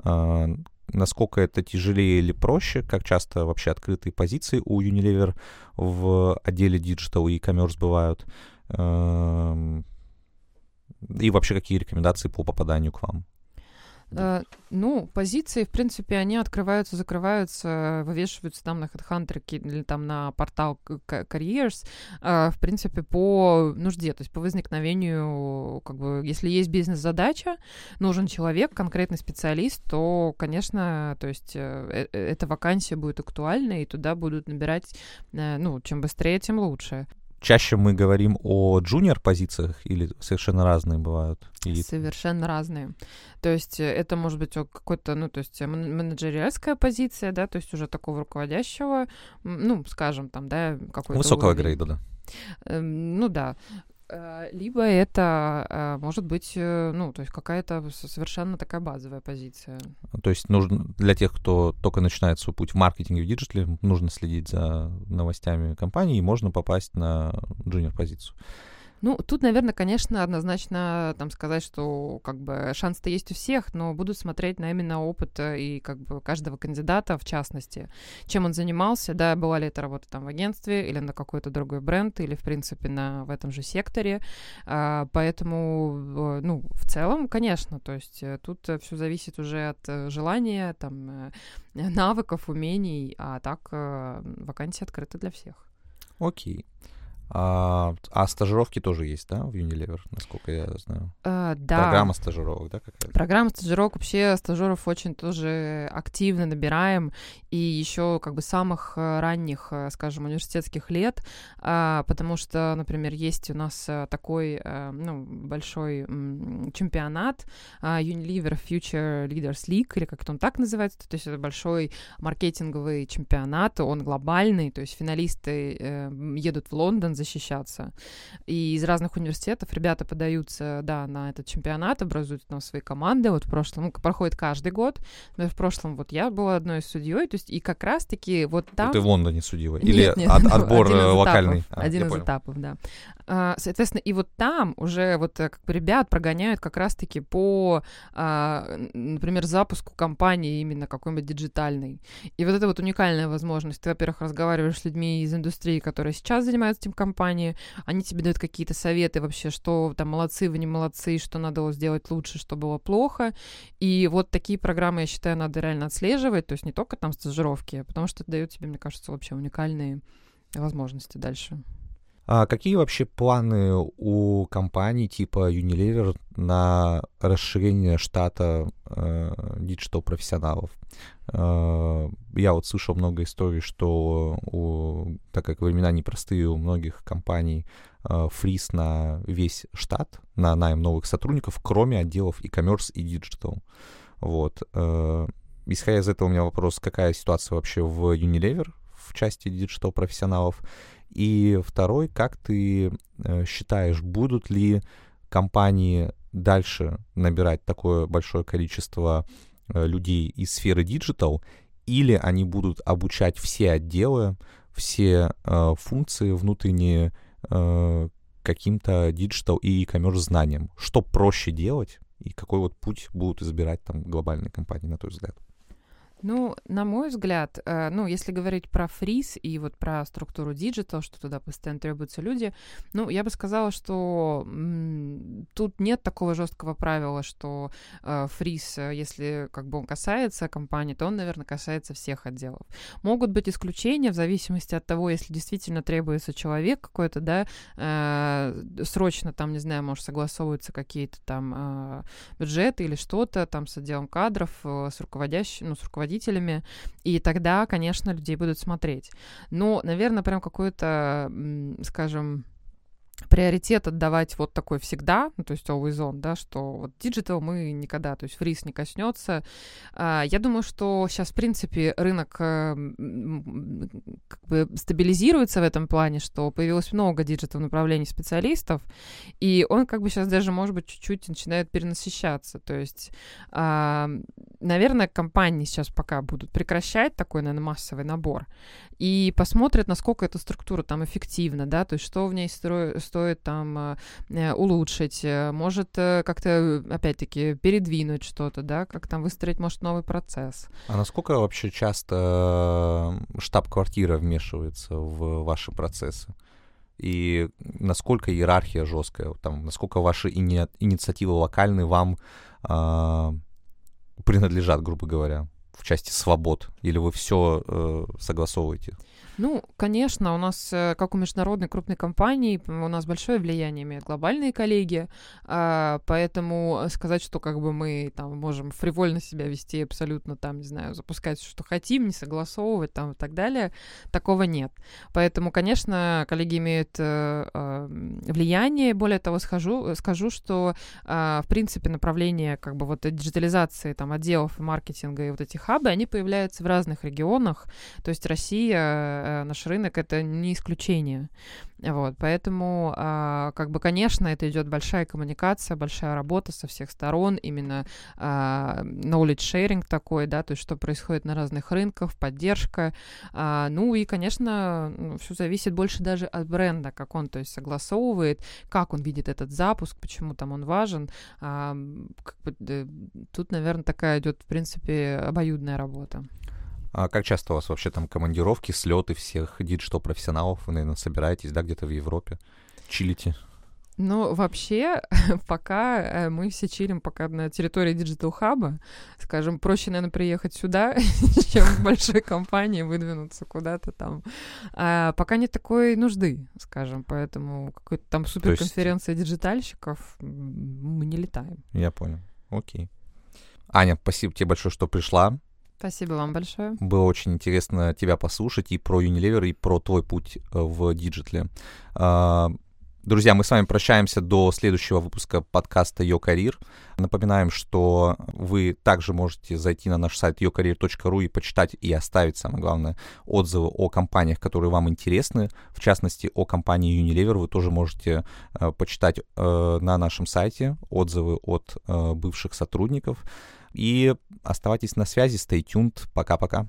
А, насколько это тяжелее или проще, как часто вообще открытые позиции у Unilever в отделе Digital и e-commerce бывают, эм, и вообще какие рекомендации по попаданию к вам? Uh, ну, позиции, в принципе, они открываются, закрываются, вывешиваются там на HeadHunter или там на портал Careers, uh, в принципе, по нужде, то есть по возникновению, как бы, если есть бизнес-задача, нужен человек, конкретный специалист, то, конечно, то есть э, э эта вакансия будет актуальна, и туда будут набирать, э, ну, чем быстрее, тем лучше чаще мы говорим о джуниор-позициях или совершенно разные бывают? Или... Совершенно разные. То есть э, это может быть какой-то, ну, то есть менеджериальская позиция, да, то есть уже такого руководящего, ну, скажем, там, да, какой-то Высокого уровень. грейда, да. Эм, ну да. Э, либо это э, может быть, э, ну, то есть какая-то совершенно такая базовая позиция. То есть нужно для тех, кто только начинает свой путь в маркетинге в диджитале, нужно следить за новостями компании, и можно попасть на junior-позицию. Ну, тут, наверное, конечно, однозначно там сказать, что как бы шанс-то есть у всех, но будут смотреть на именно опыт э, и как бы каждого кандидата в частности, чем он занимался, да, была ли это работа там в агентстве или на какой-то другой бренд, или, в принципе, на, в этом же секторе. А, поэтому, ну, в целом, конечно, то есть э, тут все зависит уже от э, желания, там, навыков, умений, а так вакансии открыты для всех. Окей. А, а стажировки тоже есть, да, в Unilever, насколько я знаю? А, да. Программа стажировок, да, какая-то? Программа стажировок вообще стажеров очень тоже активно набираем, и еще как бы самых э, ранних, э, скажем, университетских лет, а, потому что, например, есть у нас такой, ну, большой чемпионат Unilever Future Leaders League, или как-то он так называется, то есть это большой маркетинговый чемпионат, он глобальный, то есть финалисты едут в Лондон защищаться. И из разных университетов ребята подаются, да, на этот чемпионат, образуют там свои команды. Вот в прошлом, ну, проходит каждый год. Но в прошлом вот я была одной из судьей, то есть и как раз-таки вот там... Ты в Лондоне судила? Или нет, нет, от, (laughs) отбор один э, локальный? А, один из понял. этапов, да. А, соответственно, и вот там уже вот э, как бы ребят прогоняют как раз-таки по, а, например, запуску компании именно какой-нибудь диджитальной. И вот это вот уникальная возможность. Ты, во-первых, разговариваешь с людьми из индустрии, которые сейчас занимаются этим компании, они тебе дают какие-то советы вообще, что там молодцы, вы не молодцы, что надо сделать лучше, что было плохо. И вот такие программы, я считаю, надо реально отслеживать, то есть не только там стажировки, потому что это дает тебе, мне кажется, вообще уникальные возможности дальше. А какие вообще планы у компаний типа Unilever на расширение штата э, digital-профессионалов? Э, я вот слышал много историй, что у, так как времена непростые у многих компаний, э, freeze на весь штат, на найм новых сотрудников, кроме отделов e-commerce и digital. Вот. Э, исходя из этого у меня вопрос, какая ситуация вообще в Unilever в части digital-профессионалов? И второй, как ты э, считаешь, будут ли компании дальше набирать такое большое количество э, людей из сферы digital, или они будут обучать все отделы, все э, функции внутренние э, каким-то digital и e-commerce знаниям? Что проще делать и какой вот путь будут избирать там глобальные компании, на твой взгляд? Ну, на мой взгляд, э, ну, если говорить про freeze и вот про структуру digital, что туда постоянно требуются люди, ну, я бы сказала, что тут нет такого жесткого правила, что э, freeze, э, если как бы он касается компании, то он, наверное, касается всех отделов. Могут быть исключения в зависимости от того, если действительно требуется человек какой-то, да, срочно там, не знаю, может, согласовываются какие-то там бюджеты или что-то там с отделом кадров, с руководящим, ну, с руководителями, и тогда, конечно, людей будут смотреть. Но, наверное, прям какой-то, скажем, приоритет отдавать вот такой всегда, ну, то есть always on, да, что вот digital мы никогда, то есть freeze не коснется. А, я думаю, что сейчас, в принципе, рынок э, как бы стабилизируется в этом плане, что появилось много digital направлений специалистов, и он как бы сейчас даже, может быть, чуть-чуть начинает перенасыщаться. То есть, а, наверное, компании сейчас пока будут прекращать такой, наверное, массовый набор и посмотрят, насколько эта структура там эффективна, да, то есть что в ней строит стоит там улучшить, может как-то, опять-таки, передвинуть что-то, да, как там выстроить, может, новый процесс. А насколько вообще часто штаб-квартира вмешивается в ваши процессы? и насколько иерархия жесткая, там, насколько ваши ини- инициативы локальные вам э, принадлежат, грубо говоря, в части свобод, или вы все э, согласовываете? Ну, конечно, у нас, э, как у международной крупной компании, у нас большое влияние имеют глобальные коллеги, а, поэтому сказать, что как бы мы там можем фривольно себя вести абсолютно там, не знаю, запускать что хотим, не согласовывать там и так далее, такого нет. Поэтому, конечно, коллеги имеют э, влияние. Более того, скажу, скажу, что а, в принципе направление как бы вот диджитализации там отделов маркетинга и вот эти хабы, они появляются в разных регионах. То есть Россия Э, наш рынок это не исключение. Вот, поэтому, а, как бы, конечно, это идет большая коммуникация, большая работа со всех сторон, именно а, knowledge sharing такой, да, то есть что происходит на разных рынках, поддержка. А, ну и, конечно, все зависит больше даже от бренда, как он, то есть согласовывает, как он видит этот запуск, почему там он важен. Тут, наверное, такая идет, в принципе, обоюдная работа. А как часто у вас вообще там командировки, слеты всех digital-профессионалов? Вы, наверное, собираетесь, да, где-то в Европе? Чилите? Ну, вообще, (laughs) пока э, мы все чилим пока на территории Digital Hub, скажем, проще, наверное, приехать сюда, (laughs) чем в большой компании выдвинуться куда-то там. А пока нет такой нужды, скажем, поэтому какой-то там суперконференция есть... диджитальщиков мы не летаем. Я понял. Окей. Аня, спасибо тебе большое, что пришла. Спасибо вам большое. Было очень интересно тебя послушать и про Unilever, и про твой путь э, в диджитале. А, друзья, мы с вами прощаемся до следующего выпуска подкаста Yo Career. Напоминаем, что вы также можете зайти на наш сайт yocareer.ru и почитать и оставить, самое главное, отзывы о компаниях, которые вам интересны. В частности, о компании Unilever вы тоже можете э, почитать э, на нашем сайте отзывы от э, бывших сотрудников. И оставайтесь на связи, stay tuned. Пока-пока.